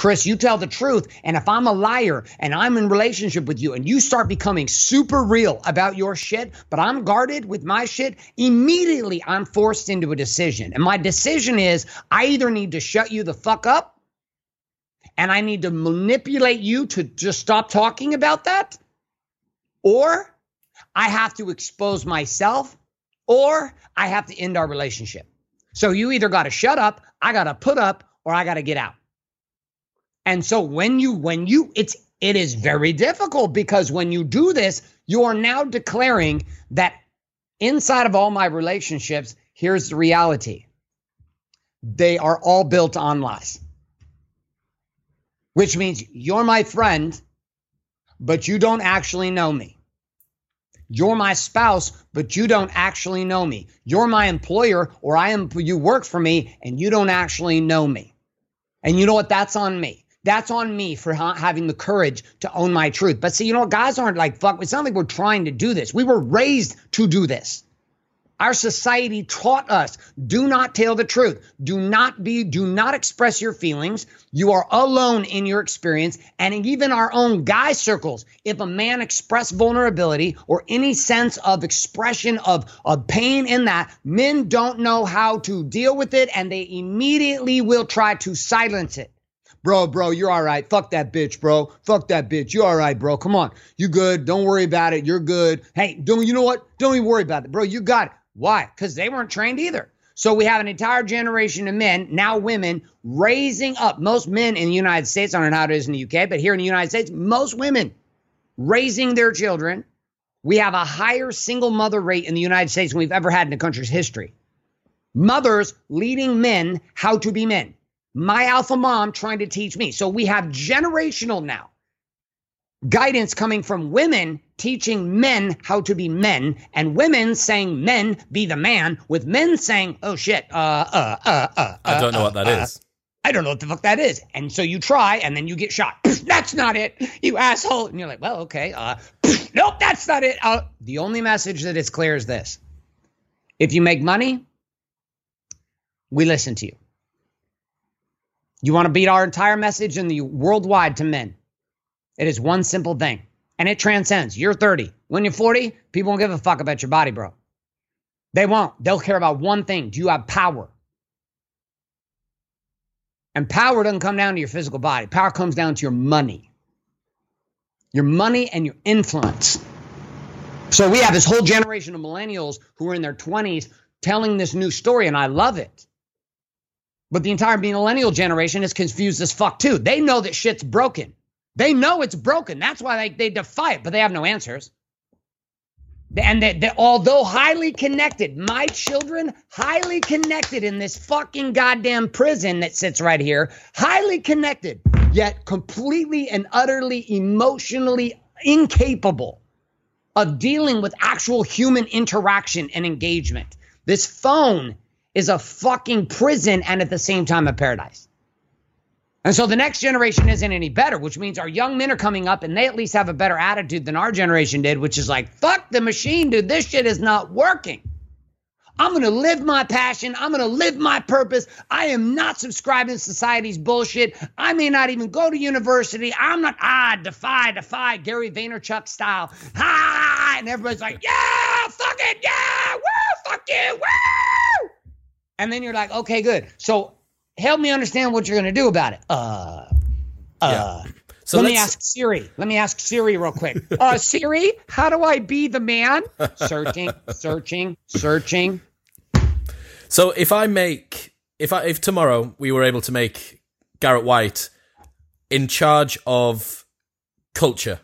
Chris, you tell the truth. And if I'm a liar and I'm in relationship with you and you start becoming super real about your shit, but I'm guarded with my shit, immediately I'm forced into a decision. And my decision is I either need to shut you the fuck up and I need to manipulate you to just stop talking about that, or I have to expose myself, or I have to end our relationship. So you either got to shut up, I got to put up, or I got to get out. And so when you when you it's it is very difficult because when you do this, you are now declaring that inside of all my relationships, here's the reality. They are all built on lies. Which means you're my friend, but you don't actually know me. You're my spouse, but you don't actually know me. You're my employer, or I am you work for me, and you don't actually know me. And you know what? That's on me. That's on me for ha- having the courage to own my truth. But see, you know, guys aren't like, fuck, it's not like we're trying to do this. We were raised to do this. Our society taught us do not tell the truth. Do not be, do not express your feelings. You are alone in your experience. And even our own guy circles, if a man express vulnerability or any sense of expression of, of pain in that, men don't know how to deal with it and they immediately will try to silence it. Bro, bro, you're all right. Fuck that bitch, bro. Fuck that bitch. You're all right, bro. Come on. You good. Don't worry about it. You're good. Hey, don't you know what? Don't even worry about it, bro. You got it. Why? Because they weren't trained either. So we have an entire generation of men, now women, raising up. Most men in the United States, I don't know how it is in the UK, but here in the United States, most women raising their children. We have a higher single mother rate in the United States than we've ever had in the country's history. Mothers leading men how to be men my alpha mom trying to teach me. So we have generational now guidance coming from women teaching men how to be men and women saying men be the man with men saying, oh shit, uh, uh, uh, uh. I don't know uh, what that uh, is. I don't know what the fuck that is. And so you try and then you get shot. *laughs* that's not it, you asshole. And you're like, well, okay. Uh, *laughs* nope, that's not it. Uh, the only message that is clear is this. If you make money, we listen to you. You want to beat our entire message in the worldwide to men. It is one simple thing, and it transcends. You're 30. When you're 40, people won't give a fuck about your body, bro. They won't. They'll care about one thing. Do you have power? And power doesn't come down to your physical body. Power comes down to your money. Your money and your influence. So we have this whole generation of millennials who are in their 20s telling this new story, and I love it. But the entire millennial generation is confused as fuck too. They know that shit's broken. They know it's broken. That's why they, they defy it, but they have no answers. And that, that although highly connected, my children highly connected in this fucking goddamn prison that sits right here, highly connected, yet completely and utterly emotionally incapable of dealing with actual human interaction and engagement. This phone is a fucking prison and at the same time a paradise. And so the next generation isn't any better, which means our young men are coming up and they at least have a better attitude than our generation did, which is like, fuck the machine, dude. This shit is not working. I'm going to live my passion. I'm going to live my purpose. I am not subscribing to society's bullshit. I may not even go to university. I'm not, ah, defy, defy, Gary Vaynerchuk style. Ah, and everybody's like, yeah, fuck it, yeah, woo, fuck you, woo. And then you're like, okay, good. So help me understand what you're going to do about it. Uh, uh. Yeah. So let me ask Siri. Let me ask Siri real quick. Uh, *laughs* Siri, how do I be the man? searching, searching, searching. So if I make, if I, if tomorrow we were able to make Garrett White in charge of culture,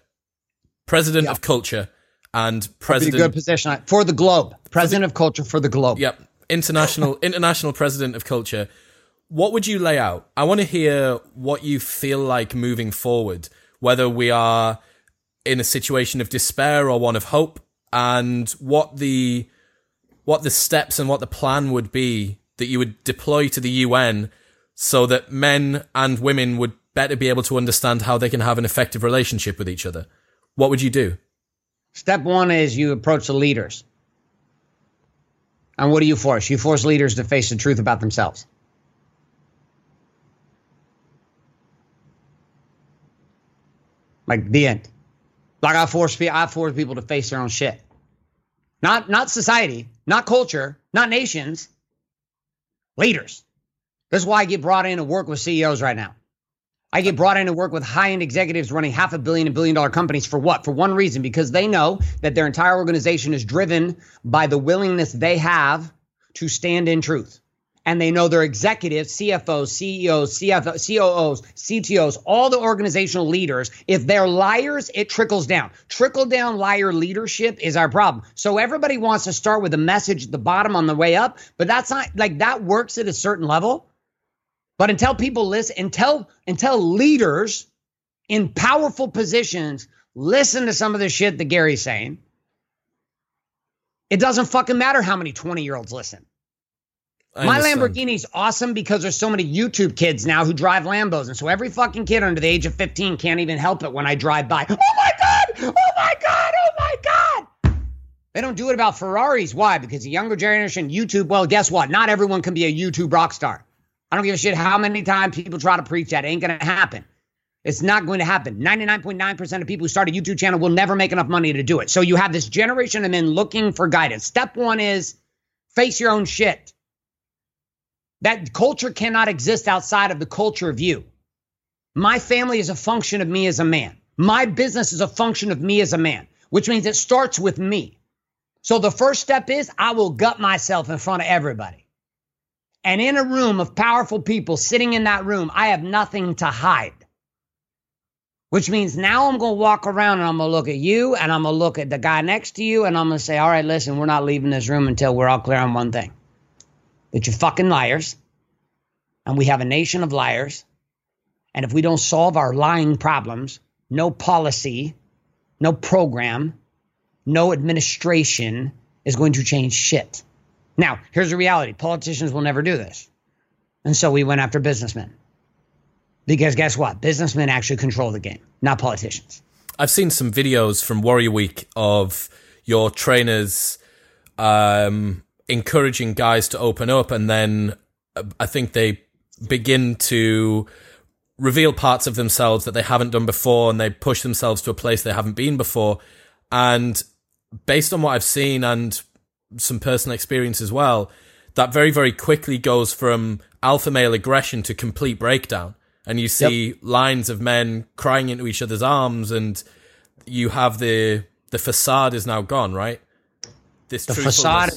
president yeah. of culture, and president, good position for the globe, president of culture for the globe. Yep, international *laughs* international president of culture what would you lay out i want to hear what you feel like moving forward whether we are in a situation of despair or one of hope and what the what the steps and what the plan would be that you would deploy to the UN so that men and women would better be able to understand how they can have an effective relationship with each other, what would you do? Step one is you approach the leaders. And what do you force? You force leaders to face the truth about themselves. Like the end. Like I force I force people to face their own shit. Not not society, not culture, not nations. Leaders. That's why I get brought in to work with CEOs right now. I get brought in to work with high end executives running half a billion and billion dollar companies for what? For one reason, because they know that their entire organization is driven by the willingness they have to stand in truth and they know their executives, CFOs, CEOs, CFO, COOs, CTOs, all the organizational leaders, if they're liars, it trickles down. Trickle down liar leadership is our problem. So everybody wants to start with a message at the bottom on the way up, but that's not like that works at a certain level. But until people listen, until until leaders in powerful positions listen to some of the shit that Gary's saying, it doesn't fucking matter how many 20 year olds listen. My Lamborghini's awesome because there's so many YouTube kids now who drive Lambos. And so every fucking kid under the age of 15 can't even help it when I drive by. Oh my God! Oh my God! Oh my God! They don't do it about Ferraris. Why? Because the younger generation, YouTube, well, guess what? Not everyone can be a YouTube rock star. I don't give a shit how many times people try to preach that. It ain't going to happen. It's not going to happen. 99.9% of people who start a YouTube channel will never make enough money to do it. So you have this generation of men looking for guidance. Step one is face your own shit. That culture cannot exist outside of the culture of you. My family is a function of me as a man. My business is a function of me as a man, which means it starts with me. So the first step is I will gut myself in front of everybody. And in a room of powerful people sitting in that room, I have nothing to hide. Which means now I'm going to walk around and I'm going to look at you and I'm going to look at the guy next to you and I'm going to say, all right, listen, we're not leaving this room until we're all clear on one thing that you're fucking liars. And we have a nation of liars. And if we don't solve our lying problems, no policy, no program, no administration is going to change shit. Now, here's the reality politicians will never do this. And so we went after businessmen. Because guess what? Businessmen actually control the game, not politicians. I've seen some videos from Warrior Week of your trainers um, encouraging guys to open up, and then uh, I think they begin to reveal parts of themselves that they haven't done before, and they push themselves to a place they haven't been before. And based on what I've seen and some personal experience as well, that very, very quickly goes from alpha male aggression to complete breakdown. And you see yep. lines of men crying into each other's arms, and you have the the facade is now gone, right? This the facade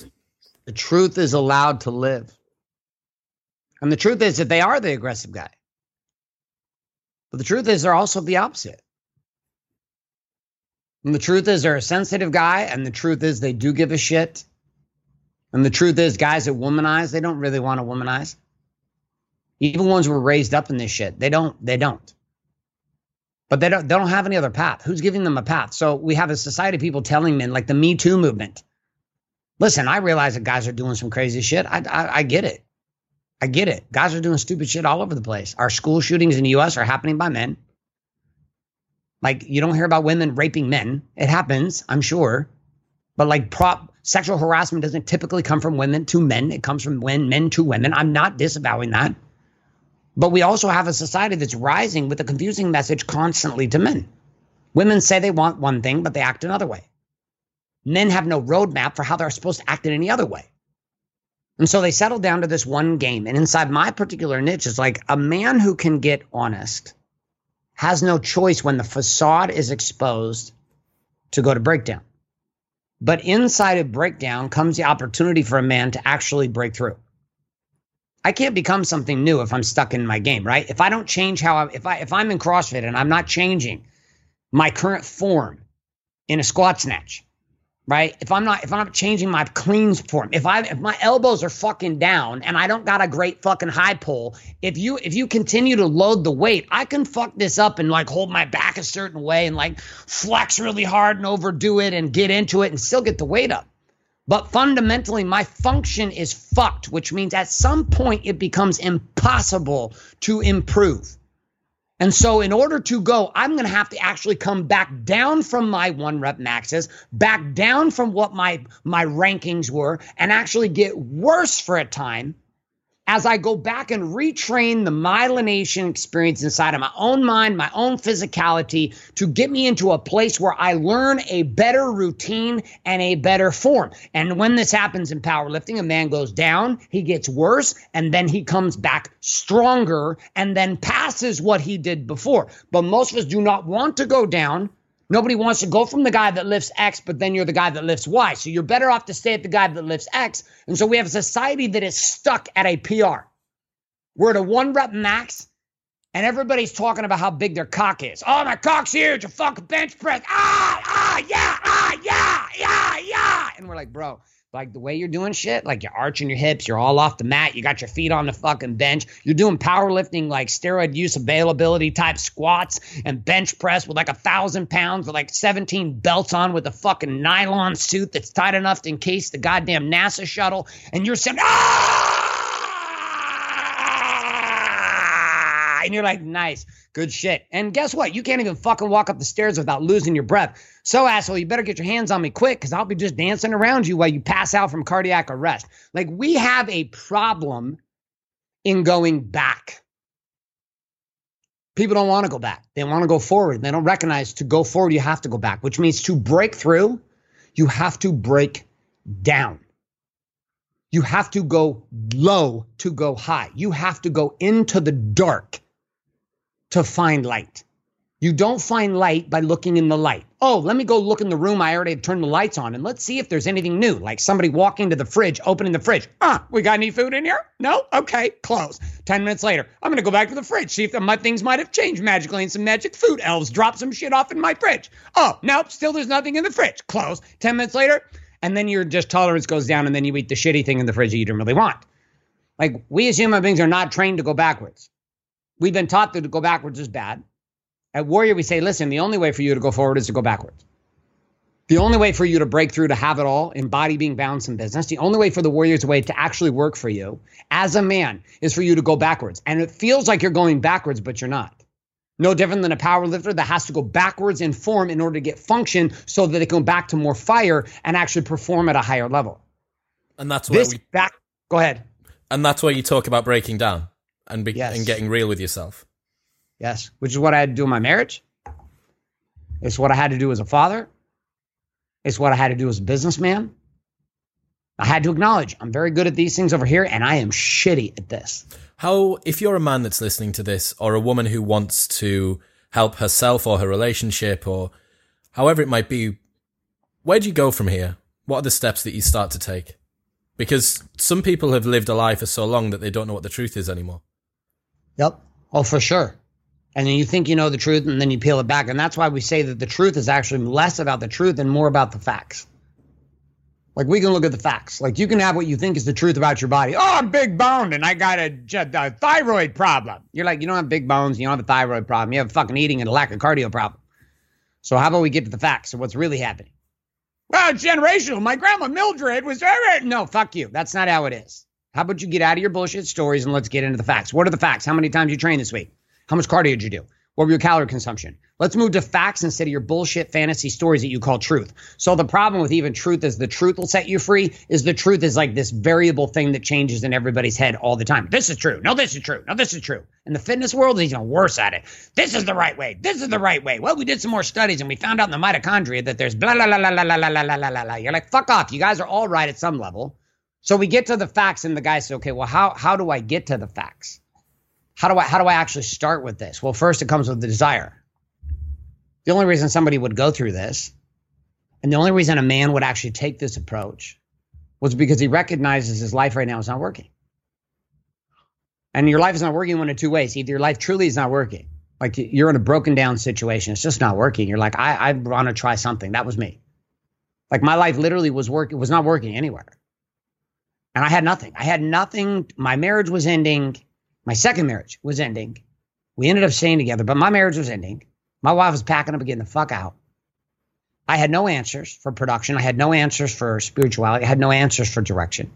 the truth is allowed to live. And the truth is that they are the aggressive guy. But the truth is they're also the opposite. And the truth is they're a sensitive guy, and the truth is they do give a shit. And the truth is, guys that womanize, they don't really want to womanize. Even ones who were raised up in this shit, they don't, they don't. But they don't they don't have any other path. Who's giving them a path? So we have a society of people telling men, like the Me Too movement. Listen, I realize that guys are doing some crazy shit. I, I, I get it. I get it. Guys are doing stupid shit all over the place. Our school shootings in the U.S. are happening by men. Like you don't hear about women raping men. It happens, I'm sure. But like prop sexual harassment doesn't typically come from women to men. It comes from when men to women. I'm not disavowing that. But we also have a society that's rising with a confusing message constantly to men. Women say they want one thing, but they act another way men have no roadmap for how they're supposed to act in any other way. And so they settle down to this one game. And inside my particular niche is like a man who can get honest has no choice when the facade is exposed to go to breakdown. But inside of breakdown comes the opportunity for a man to actually break through. I can't become something new if I'm stuck in my game, right? If I don't change how I if I if I'm in CrossFit and I'm not changing my current form in a squat snatch, right? If I'm not if I'm not changing my cleans form, if I if my elbows are fucking down and I don't got a great fucking high pull, if you if you continue to load the weight, I can fuck this up and like hold my back a certain way and like flex really hard and overdo it and get into it and still get the weight up. But fundamentally, my function is fucked, which means at some point it becomes impossible to improve. And so, in order to go, I'm going to have to actually come back down from my one rep maxes, back down from what my my rankings were, and actually get worse for a time as I go back and retrain the myelination experience inside of my own mind, my own physicality to get me into a place where I learn a better routine and a better form. And when this happens in powerlifting, a man goes down, he gets worse, and then he comes back stronger and then passes what he did before. But most of us do not want to go down Nobody wants to go from the guy that lifts X, but then you're the guy that lifts Y. So you're better off to stay at the guy that lifts X. And so we have a society that is stuck at a PR. We're at a one rep max, and everybody's talking about how big their cock is. Oh, my cock's huge. A fucking bench press. Ah, ah, yeah, ah, yeah, yeah, yeah. And we're like, bro, like the way you're doing shit, like you're arching your hips, you're all off the mat, you got your feet on the fucking bench, you're doing powerlifting like steroid use availability type squats and bench press with like a thousand pounds with like 17 belts on with a fucking nylon suit that's tight enough to encase the goddamn NASA shuttle, and you're saying, ah, and you're like, nice. Good shit. And guess what? You can't even fucking walk up the stairs without losing your breath. So, asshole, you better get your hands on me quick because I'll be just dancing around you while you pass out from cardiac arrest. Like, we have a problem in going back. People don't want to go back. They want to go forward. They don't recognize to go forward, you have to go back, which means to break through, you have to break down. You have to go low to go high. You have to go into the dark to find light. You don't find light by looking in the light. Oh, let me go look in the room I already turned the lights on and let's see if there's anything new. Like somebody walking to the fridge, opening the fridge. Ah, we got any food in here? No? Okay, close. 10 minutes later, I'm going to go back to the fridge, see if my things might have changed magically and some magic food elves drop some shit off in my fridge. Oh, nope, still there's nothing in the fridge. Close. 10 minutes later, and then your just tolerance goes down and then you eat the shitty thing in the fridge that you didn't really want. Like we as human beings are not trained to go backwards. We've been taught that to go backwards is bad. At Warrior, we say, listen, the only way for you to go forward is to go backwards. The only way for you to break through to have it all, embody being balanced in business, the only way for the Warrior's way to actually work for you as a man is for you to go backwards. And it feels like you're going backwards, but you're not. No different than a power lifter that has to go backwards in form in order to get function so that they can go back to more fire and actually perform at a higher level. And that's where this we back go ahead. And that's where you talk about breaking down and be, Yes. and getting real with yourself. Yes, which is what I had to do in my marriage. It's what I had to do as a father. It's what I had to do as a businessman. I had to acknowledge I'm very good at these things over here, and I am shitty at this. How, if you're a man that's listening to this, or a woman who wants to help herself or her relationship, or however it might be, where do you go from here? What are the steps that you start to take? Because some people have lived a lie for so long that they don't know what the truth is anymore. Yep. Oh, for sure. And then you think you know the truth, and then you peel it back. And that's why we say that the truth is actually less about the truth and more about the facts. Like we can look at the facts. Like you can have what you think is the truth about your body. Oh, I'm big boned and I got a thyroid problem. You're like, you don't have big bones, you don't have a thyroid problem. You have fucking eating and a lack of cardio problem. So how about we get to the facts of what's really happening? Well, generational. My grandma Mildred was no. Fuck you. That's not how it is. How about you get out of your bullshit stories and let's get into the facts. What are the facts? How many times you train this week? How much cardio did you do? What were your calorie consumption? Let's move to facts instead of your bullshit fantasy stories that you call truth. So the problem with even truth is the truth will set you free is the truth is like this variable thing that changes in everybody's head all the time. This is true. No, this is true. No, this is true. In the fitness world, he's even worse at it. This is the right way. This is the right way. Well, we did some more studies and we found out in the mitochondria that there's blah, blah, blah, blah, blah, blah, blah, blah, blah, blah, blah. You're like, fuck off. You guys are all right at some level. So we get to the facts and the guy says, okay, well, how, how do I get to the facts? How do I how do I actually start with this? Well, first it comes with the desire. The only reason somebody would go through this, and the only reason a man would actually take this approach, was because he recognizes his life right now is not working. And your life is not working one of two ways. Either your life truly is not working, like you're in a broken down situation, it's just not working. You're like, I, I want to try something. That was me. Like my life literally was working, was not working anywhere. And I had nothing. I had nothing. My marriage was ending. My second marriage was ending. We ended up staying together, but my marriage was ending. My wife was packing up and getting the fuck out. I had no answers for production. I had no answers for spirituality. I had no answers for direction.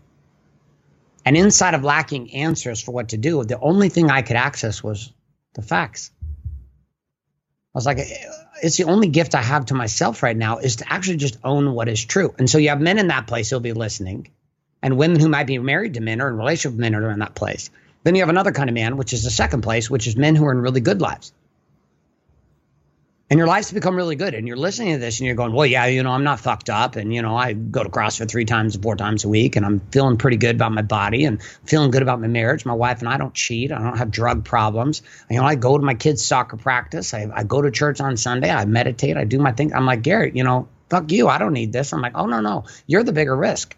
And inside of lacking answers for what to do, the only thing I could access was the facts. I was like, it's the only gift I have to myself right now is to actually just own what is true. And so you have men in that place who'll be listening, and women who might be married to men or in relationship with men are in that place. Then you have another kind of man, which is the second place, which is men who are in really good lives. And your life's become really good and you're listening to this and you're going well yeah you know i'm not fucked up and you know i go to crossfit three times four times a week and i'm feeling pretty good about my body and feeling good about my marriage. My wife and i don't cheat. I don't have drug problems. You know i go to my kids soccer practice. I, I go to church on sunday. I meditate. I do my thing. I'm like garrett you know fuck you. I don't need this. I'm like oh no no. You're the bigger risk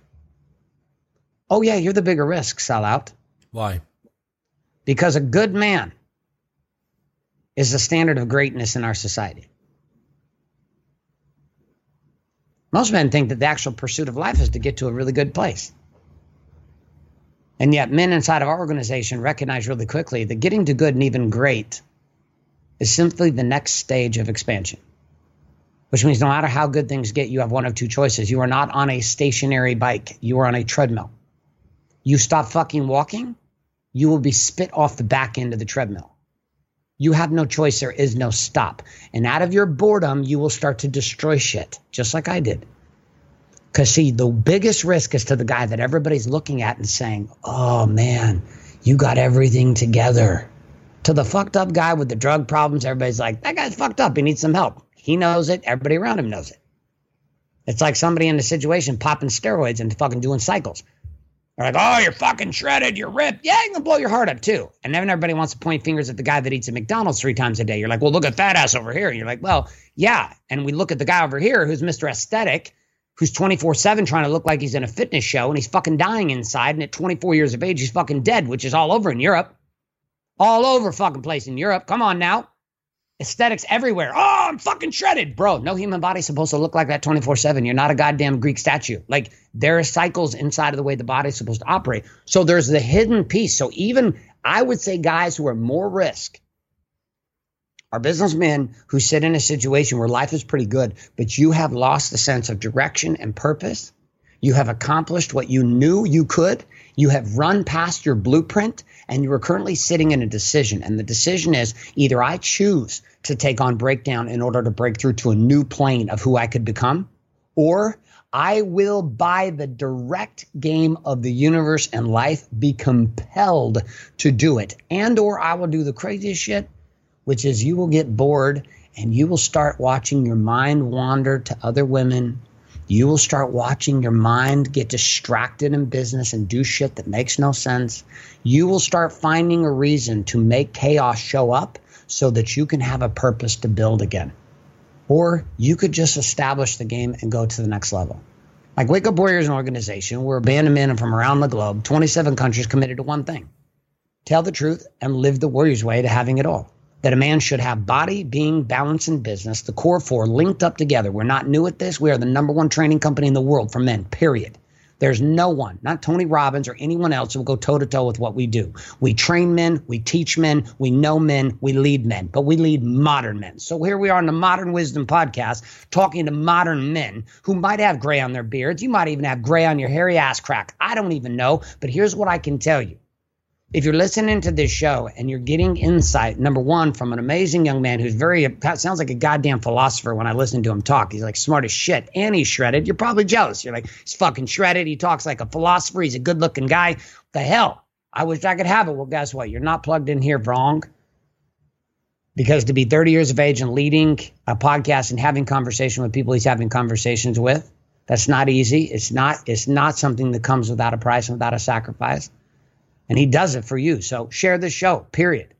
oh yeah you're the bigger risk sellout why because a good man is the standard of greatness in our society. Most men think that the actual pursuit of life is to get to a really good place. And yet, men inside of our organization recognize really quickly that getting to good and even great is simply the next stage of expansion. Which means no matter how good things get, you have one of two choices. You are not on a stationary bike, you are on a treadmill. You stop fucking walking, you will be spit off the back end of the treadmill. You have no choice. There is no stop. And out of your boredom, you will start to destroy shit, just like I did. Because, see, the biggest risk is to the guy that everybody's looking at and saying, oh man, you got everything together. To the fucked up guy with the drug problems, everybody's like, that guy's fucked up. He needs some help. He knows it. Everybody around him knows it. It's like somebody in a situation popping steroids and fucking doing cycles. They're like, oh, you're fucking shredded, you're ripped. Yeah, you can blow your heart up too. And then everybody wants to point fingers at the guy that eats at McDonald's three times a day. You're like, well, look at that ass over here. And you're like, well, yeah. And we look at the guy over here who's Mr. Aesthetic, who's 24 7 trying to look like he's in a fitness show and he's fucking dying inside. And at 24 years of age, he's fucking dead, which is all over in Europe. All over fucking place in Europe. Come on now. Aesthetics everywhere. Oh, I'm fucking shredded. Bro, no human body's supposed to look like that 24 7. You're not a goddamn Greek statue. Like, there are cycles inside of the way the body's supposed to operate. So there's the hidden piece. So even I would say guys who are more risk are businessmen who sit in a situation where life is pretty good, but you have lost the sense of direction and purpose. You have accomplished what you knew you could. You have run past your blueprint and you are currently sitting in a decision. And the decision is either I choose to take on breakdown in order to break through to a new plane of who I could become, or I will, by the direct game of the universe and life, be compelled to do it. And or I will do the craziest shit, which is you will get bored and you will start watching your mind wander to other women you will start watching your mind get distracted in business and do shit that makes no sense. You will start finding a reason to make chaos show up so that you can have a purpose to build again. Or you could just establish the game and go to the next level. Like Wake Up Warriors, an organization, we're a band of men from around the globe, 27 countries committed to one thing tell the truth and live the Warriors way to having it all that a man should have body, being, balance, and business, the core four linked up together. We're not new at this. We are the number one training company in the world for men, period. There's no one, not Tony Robbins or anyone else, who will go toe to toe with what we do. We train men, we teach men, we know men, we lead men, but we lead modern men. So here we are on the Modern Wisdom podcast talking to modern men who might have gray on their beards. You might even have gray on your hairy ass crack. I don't even know. But here's what I can tell you if you're listening to this show and you're getting insight, number one, from an amazing young man who's very, sounds like a goddamn philosopher when I listen to him talk. He's like smart as shit and he's shredded. You're probably jealous. You're like, he's fucking shredded. He talks like a philosopher. He's a good looking guy. The hell? I wish I could have it. Well, guess what? You're not plugged in here wrong. Because to be 30 years of age and leading a podcast and having conversation with people he's having conversations with, that's not easy. It's not, it's not something that comes without a price and without a sacrifice. And he does it for you. So share the show, period.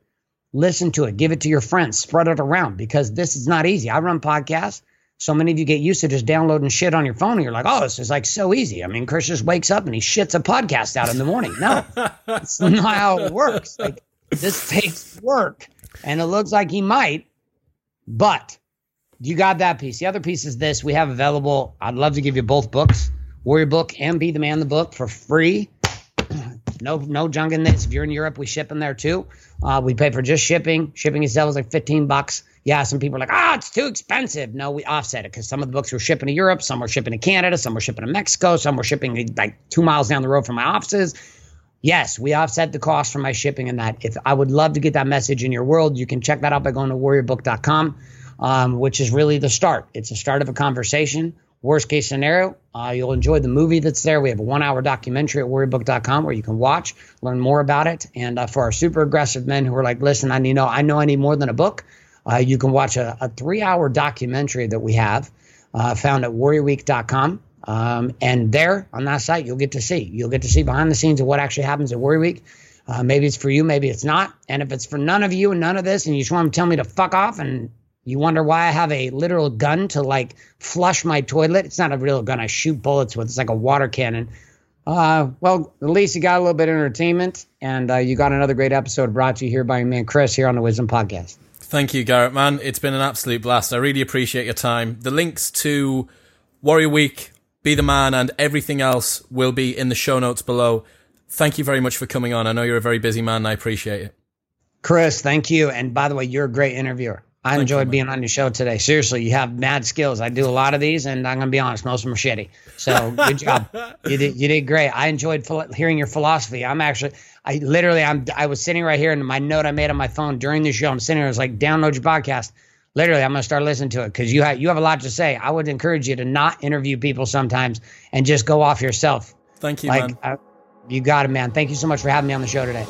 Listen to it, give it to your friends, spread it around because this is not easy. I run podcasts. So many of you get used to just downloading shit on your phone and you're like, oh, this is like so easy. I mean, Chris just wakes up and he shits a podcast out in the morning. No, *laughs* that's not how it works. Like, this takes work. And it looks like he might, but you got that piece. The other piece is this we have available. I'd love to give you both books Warrior Book and Be the Man the Book for free No, no junk in this. If you're in Europe, we ship them there too. Uh, we pay for just shipping. Shipping itself is like 15 bucks. Yeah, some people are like, ah, oh, it's too expensive. No, we offset it because some of the books were shipping to Europe, some were shipping to Canada, some were shipping to Mexico, some were shipping like two miles down the road from my offices. Yes, we offset the cost for my shipping and that. If I would love to get that message in your world, you can check that out by going to warriorbook.com, um, which is really the start. It's the start of a conversation. Worst case scenario, uh, you'll enjoy the movie that's there. We have a one hour documentary at warriorbook.com where you can watch, learn more about it. And uh, for our super aggressive men who are like, listen, I need know, I know I need more than a book. Uh, you can watch a, a three hour documentary that we have uh, found at warriorweek.com. Um, and there on that site, you'll get to see. You'll get to see behind the scenes of what actually happens at Warrior Week. Uh, maybe it's for you, maybe it's not. And if it's for none of you and none of this, and you just want to tell me to fuck off and you wonder why I have a literal gun to like flush my toilet. It's not a real gun I shoot bullets with. It's like a water cannon. Uh, well, at least you got a little bit of entertainment, and uh, you got another great episode brought to you here by your man Chris here on the Wisdom Podcast. Thank you, Garrett, man. It's been an absolute blast. I really appreciate your time. The links to Warrior Week, Be the Man, and everything else will be in the show notes below. Thank you very much for coming on. I know you're a very busy man, and I appreciate it. Chris, thank you. And by the way, you're a great interviewer. I enjoyed being on your show today. Seriously, you have mad skills. I do a lot of these, and I'm gonna be honest, most of them are shitty. So good job. *laughs* You did you did great. I enjoyed hearing your philosophy. I'm actually, I literally, I'm I was sitting right here, and my note I made on my phone during the show, I'm sitting here, I was like, download your podcast. Literally, I'm gonna start listening to it because you have you have a lot to say. I would encourage you to not interview people sometimes and just go off yourself. Thank you, like, man. you got it, man. Thank you so much for having me on the show today.